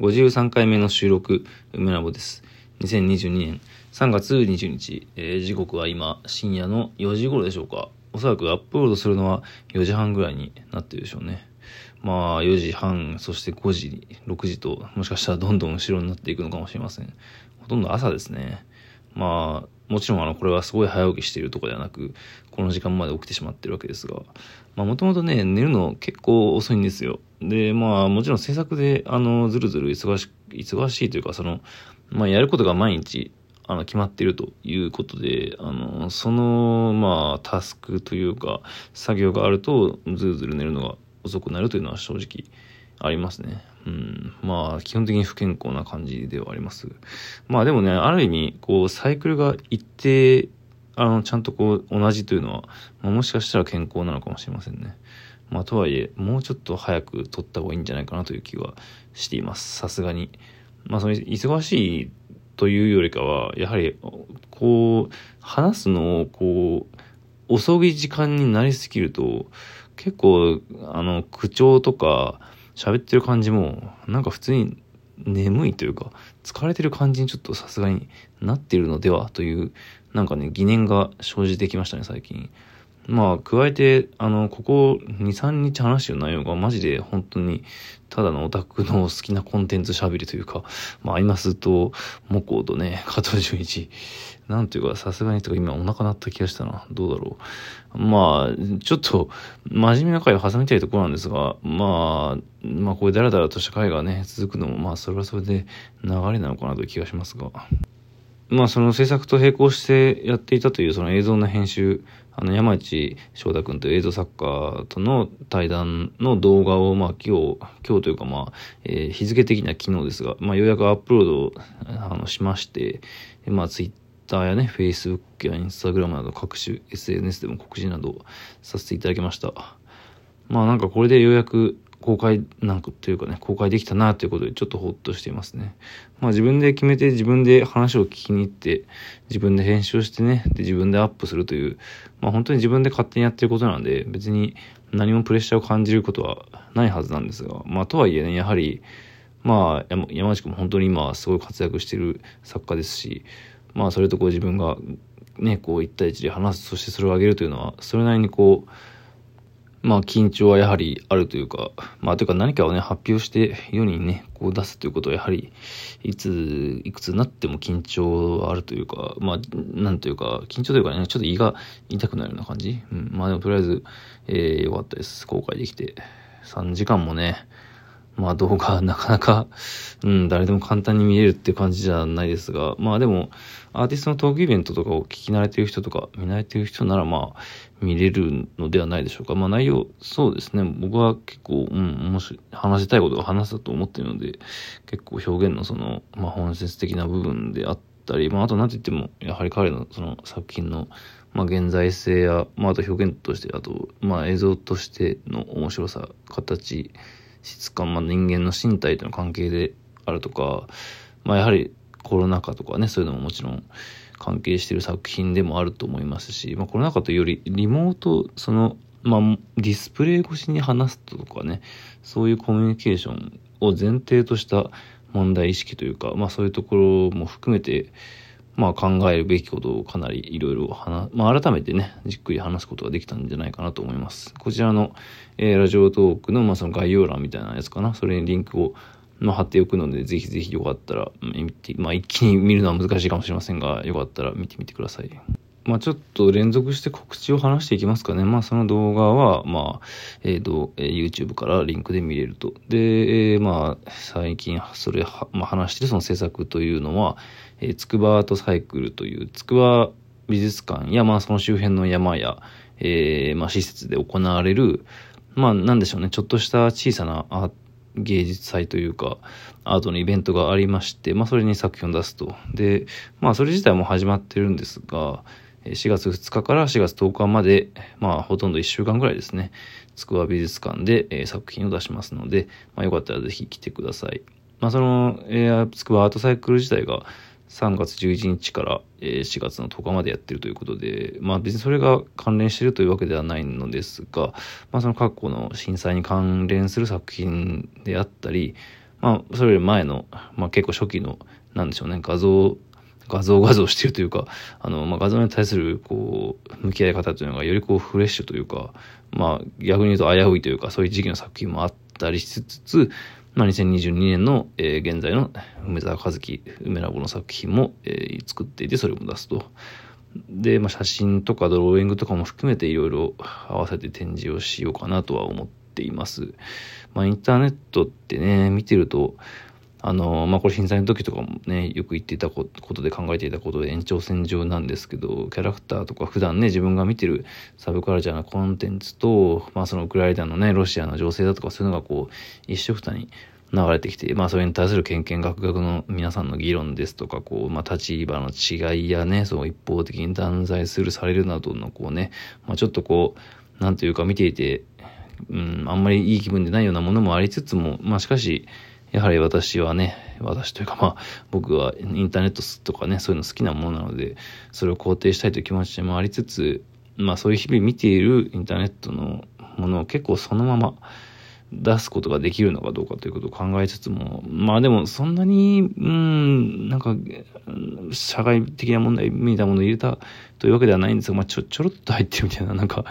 53回目の収録、梅ラボです。2022年3月20日、えー、時刻は今深夜の4時頃でしょうか。おそらくアップロードするのは4時半ぐらいになってるでしょうね。まあ4時半、そして5時、6時と、もしかしたらどんどん後ろになっていくのかもしれません。ほとんど朝ですね。まあ、もちろんあの、これはすごい早起きしているとかではなく、この時間まで起きてしまってるわけですが、まあもともとね、寝るの結構遅いんですよ。で、まあもちろん制作で、あの、ずるずる忙し、忙しいというか、その、まあやることが毎日、あの、決まっているということで、あの、その、まあ、タスクというか、作業があると、ずるずる寝るのが遅くなるというのは正直ありますね。うん。まあ、基本的に不健康な感じではあります。まあでもね、ある意味、こう、サイクルが一定、あの、ちゃんとこう、同じというのは、まあ、もしかしたら健康なのかもしれませんね。まあ、とはいえ、もうちょっと早く取った方がいいんじゃないかなという気はしています。さすがに。まあ、その、忙しいというよりかは、やはり、こう、話すのを、こう、遅い時間になりすぎると、結構、あの、口調とか、喋ってる感じも、なんか普通に眠いというか、疲れてる感じにちょっとさすがになってるのではという、なんかね、疑念が生じてきましたね、最近。まあ、加えて、あの、ここ2、3日話してる内容がマジで本当に、ただのオタクの好きなコンテンツ喋りというか、まあ、アイマスと、モコとね、加藤純一、なんていうか、さすがにとか今お腹鳴った気がしたな。どうだろう。まあ、ちょっと、真面目な回を挟みたいところなんですが、まあ、まあ、こういうダラダラとした回がね、続くのも、まあ、それはそれで流れなのかなという気がしますが。まあ、その制作と並行してやっていたというその映像の編集、あの、山内翔太君という映像作家との対談の動画を、まあ、今日、今日というか、まあ、えー、日付的には昨日ですが、まあ、ようやくアップロードあのしまして、まあ、ツイッターやね、フェイスブックやインスタグラムなど各種 SNS でも告知などさせていただきました。まあ、なんかこれでようやく公開なんかというかね、公開できたなということでちょっとほっとしていますね。まあ自分で決めて自分で話を聞きに行って、自分で編集してね、で自分でアップするという、まあ本当に自分で勝手にやってることなんで、別に何もプレッシャーを感じることはないはずなんですが、まあとはいえね、やはり、まあ山内君も本当に今すごい活躍してる作家ですし、まあそれとこう自分がね、こう一対一で話す、そしてそれを上げるというのは、それなりにこう、まあ緊張はやはりあるというか、まあというか何かをね、発表して世にね、こう出すということはやはり、いつ、いくつになっても緊張はあるというか、まあ、なんというか、緊張というかね、ちょっと胃が痛くなるような感じ。うん、まあでもとりあえず、えー、よかったです。公開できて。3時間もね、まあ動画なかなか、うん、誰でも簡単に見れるって感じじゃないですが、まあでも、アーティストのトークイベントとかを聞き慣れてる人とか、見慣れてる人ならまあ、見れるのではないでしょうか。まあ内容、そうですね。僕は結構、うん、もし話したいことが話したと思ってるので、結構表現のその、まあ本質的な部分であったり、まああと何と言っても、やはり彼のその作品の、まあ現在性や、まああと表現として、あと、まあ映像としての面白さ、形、質感、まあ、人間の身体との関係であるとか、まあ、やはりコロナ禍とかね、そういうのももちろん関係している作品でもあると思いますし、まあ、コロナ禍というより、リモート、その、まあ、ディスプレイ越しに話すとかね、そういうコミュニケーションを前提とした問題意識というか、まあ、そういうところも含めて、まあ、考えるべきことをかなりいろいろ話、まあ、改めてね、じっくり話すことができたんじゃないかなと思います。こちらの、えー、ラジオトークの、まあ、その概要欄みたいなやつかな。それにリンクを、まあ、貼っておくので、ぜひぜひよかったら、まあ、一気に見るのは難しいかもしれませんが、よかったら見てみてください。まあちょっと連続して告知を話していきますかね。まあその動画は、まあ、え、ー、と、えー、YouTube からリンクで見れると。で、えー、まあ最近それは、まあ、話してるその制作というのは、えー、筑波アートサイクルという筑波美術館や、まあその周辺の山や、えー、まあ施設で行われる、まあなんでしょうね、ちょっとした小さなアート芸術祭というか、アートのイベントがありまして、まあそれに作品を出すと。で、まあそれ自体も始まってるんですが、4月2日から4月10日まで、まあ、ほとんど1週間ぐらいですね、筑波美術館で、えー、作品を出しますので、まあ、よかったらぜひ来てください。まあ、その、えー、筑波アートサイクル自体が3月11日から、えー、4月の10日までやってるということで、まあ別にそれが関連してるというわけではないのですが、まあその過去の震災に関連する作品であったり、まあ、それより前の、まあ結構初期の、なんでしょうね、画像、画像画像してるというか、あの、まあ、画像に対する、こう、向き合い方というのがよりこうフレッシュというか、まあ、逆に言うと危ういというか、そういう時期の作品もあったりしつつ、まあ、2022年の、えー、現在の梅沢和樹、梅ラボの作品も、えー、作っていて、それも出すと。で、まあ、写真とかドローイングとかも含めていろいろ合わせて展示をしようかなとは思っています。まあ、インターネットってね、見てると、あの、まあ、これ震災の時とかもね、よく言っていたことで考えていたことで延長線上なんですけど、キャラクターとか普段ね、自分が見てるサブカルチャーなコンテンツと、まあ、そのウクライナのね、ロシアの情勢だとかそういうのがこう、一緒くたに流れてきて、まあ、それに対する研研学学の皆さんの議論ですとか、こう、まあ、立場の違いやね、その一方的に断罪する、されるなどのこうね、まあ、ちょっとこう、なんというか見ていて、うん、あんまりいい気分でないようなものもありつつも、まあ、しかし、やはり私はね、私というかまあ僕はインターネットとかね、そういうの好きなものなので、それを肯定したいという気持ちもありつつ、まあそういう日々見ているインターネットのものを結構そのまま出すことができるのかどうかということを考えつつも、まあでもそんなに、うん、なんか、社会的な問題見たものを入れたというわけではないんですが、まあちょ、ちょろっと入ってるみたいな、なんか、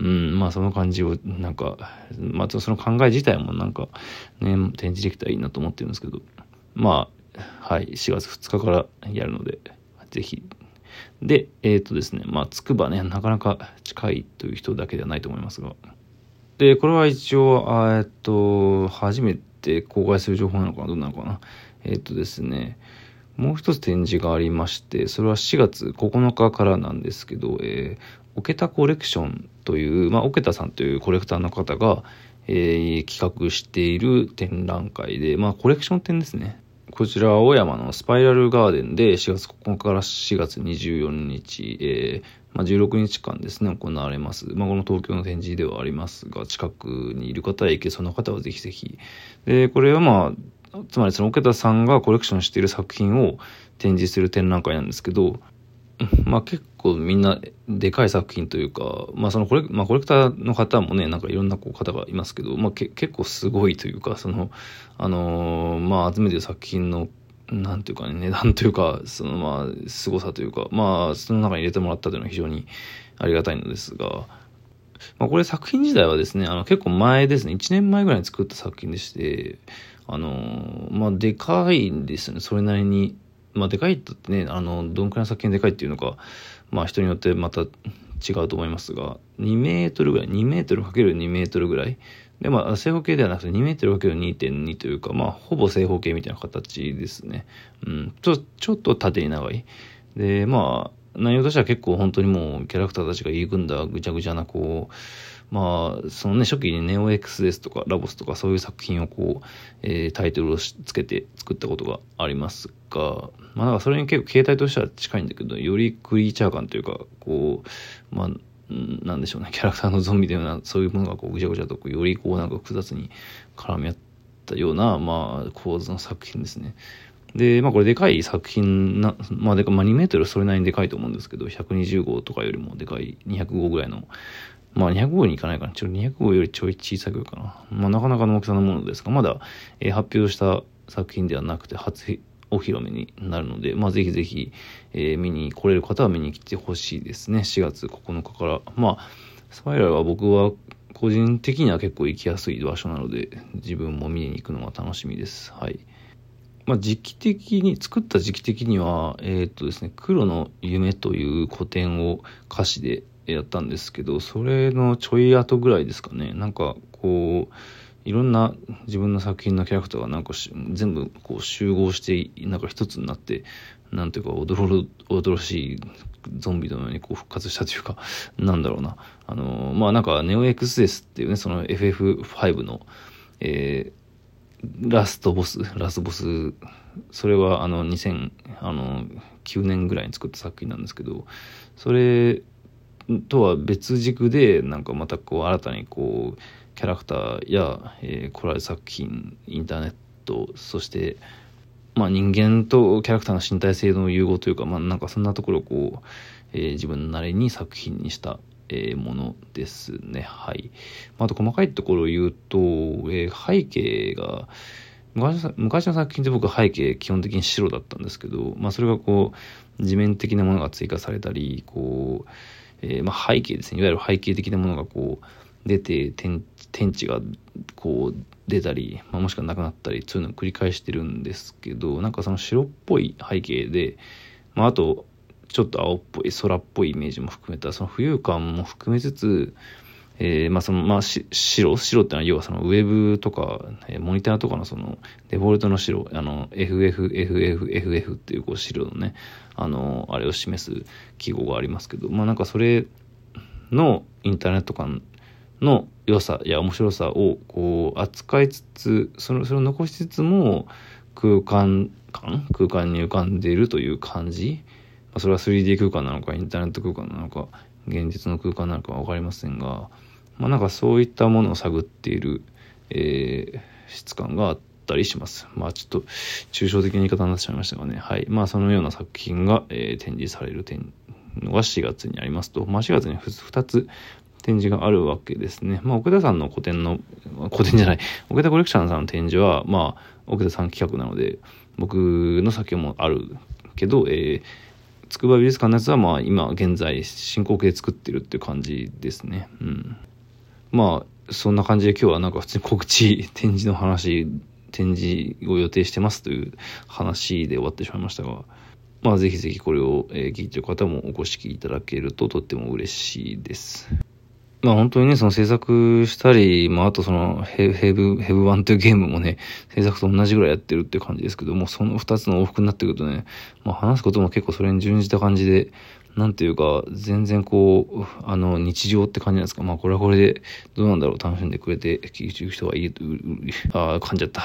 うん、まあその感じを、なんか、まあその考え自体もなんか、ね、展示できたらいいなと思ってるんですけど、まあ、はい、4月2日からやるので、ぜひ。で、えっ、ー、とですね、まあ、つくばね、なかなか近いという人だけではないと思いますが、で、これは一応、えっと、初めて公開する情報なのかな？どうなのかな？えっとですね、もう一つ展示がありまして、それは4月9日からなんですけど、えー、オケタコレクションという、まあ、オケタさんというコレクターの方が、えー、企画している展覧会で、まあ、コレクション展ですね。こちらは青山のスパイラルガーデンで4月9日から4月24日、えー、まあ、16日間ですね、行われます。まあ、この東京の展示ではありますが、近くにいる方は行けそうな方はぜひぜひ。で、これはまあ、つまりその岡田さんがコレクションしている作品を展示する展覧会なんですけど、まあ結構みんなでかい作品というか、まあそのコレ,、まあ、コレクターの方もね、なんかいろんなこう方がいますけど、まあけ結構すごいというか、その、あのー、まあ集めてる作品のなんていうかね、値段というか、そのまあ、凄さというか、まあ、その中に入れてもらったというのは非常にありがたいのですが、まあ、これ作品自体はですね、あの、結構前ですね、1年前ぐらいに作った作品でして、あの、まあ、でかいんですよね、それなりに。まあ、でかいってね、あの、どんくらいの作品でかいっていうのか、まあ、人によってまた違うと思いますが、2メートルぐらい、2メートルかける2メートルぐらい。で、まあ、正方形ではなくて2メートル ×2.2 というか、まあ、ほぼ正方形みたいな形ですね。うん。ちょ、ちょっと縦に長い。で、まあ、内容としては結構本当にもうキャラクターたちが入り組んだぐちゃぐちゃなこう、まあ、そのね、初期にネオ X ですとかラボスとかそういう作品をこう、えー、タイトルをつけて作ったことがありますが、まあ、だからそれに結構形態としては近いんだけど、よりクリーチャー感というか、こう、まあ、なんでしょうね、キャラクターのゾンビのような、そういうものがこうぐちゃぐちゃとこうよりこうなんか複雑に絡み合ったような、まあ、構図の作品ですね。で、まあこれでかい作品な、まあでか、まあ2メートルそれなりにでかいと思うんですけど、120号とかよりもでかい200号ぐらいの、まあ200号にいかないかな。ちょっと200号よりちょい小さいかな。まあなかなかの大きさのものですが、まだ、えー、発表した作品ではなくて、初お披露目になるので、まあ、ぜひぜひ、えー、見に来れる方は見に来てほしいですね。4月9日から。まあ、スパイラルは僕は個人的には結構行きやすい場所なので、自分も見に行くのが楽しみです。はい。まあ、時期的に、作った時期的には、えー、っとですね、黒の夢という古典を歌詞でやったんですけど、それのちょい後ぐらいですかね。なんか、こう、いろんな自分の作品のキャラクターがなんか全部こう集合してなんか一つになってなんていうか驚驚しいゾンビのようにこう復活したというかなんだろうな。あのまあなんかネオ XS っていうねその FF5 の、えー、ラストボスラストボスそれはあの2009年ぐらいに作った作品なんですけどそれとは別軸でなんかまたこう新たにこうキャラクターや、えー、コラージュ作品インターネットそして、まあ、人間とキャラクターの身体性の融合というか、まあ、なんかそんなところをこう、えー、自分なりに作品にした、えー、ものですね。はい。まあ、あと細かいところを言うと、えー、背景が、昔の昔の作品って僕は背景基本的に白だったんですけど、まあ、それがこう地面的なものが追加されたりこう、えー、まあ背景ですねいわゆる背景的なものがこう出て天天地がこう出たり、まあ、もしくはなくなったりそういうのを繰り返してるんですけどなんかその白っぽい背景で、まあ、あとちょっと青っぽい空っぽいイメージも含めたその浮遊感も含めつつえー、まあその、まあし、白、白ってのは要はそのウェブとか、えー、モニターとかのそのデフォルトの白、あの、FF、FF、FF っていうこう白のね、あの、あれを示す記号がありますけど、まあなんかそれのインターネット感の良さや面白さをこう扱いつつ、それそれを残しつつも空間感空間に浮かんでいるという感じ、まあ、それは 3D 空間なのかインターネット空間なのか現実の空間なのか分かりませんが、まあ、なんかそういったものを探っている、えー、質感があったりします。まあちょっと抽象的な言い方になってしまいましたがね。はい。まあそのような作品が、えー、展示される点のが4月にありますと、まあ4月に2つ展示があるわけですね。まあ奥田さんの個展の、個展じゃない、奥田コレクションさんの展示は、まあ奥田さん企画なので、僕の作品もあるけど、えー、筑波美術館のやつはまあ今現在進行形で作ってるっていう感じですね。うん。まあ、そんな感じで今日はなんか普通に告知、展示の話、展示を予定してますという話で終わってしまいましたが、まあぜひぜひこれを、え聞いてる方もお越しいただけるととっても嬉しいです。まあ本当にね、その制作したり、まああとそのヘヘブ、ヘブ版というゲームもね、制作と同じぐらいやってるって感じですけども、その二つの往復になってくるとね、まあ話すことも結構それに準じた感じで、なんていうか、全然こう、あの、日常って感じなんですか。まあ、これはこれで、どうなんだろう、楽しんでくれて、聞いてる人はいい、ああ、噛んじゃった。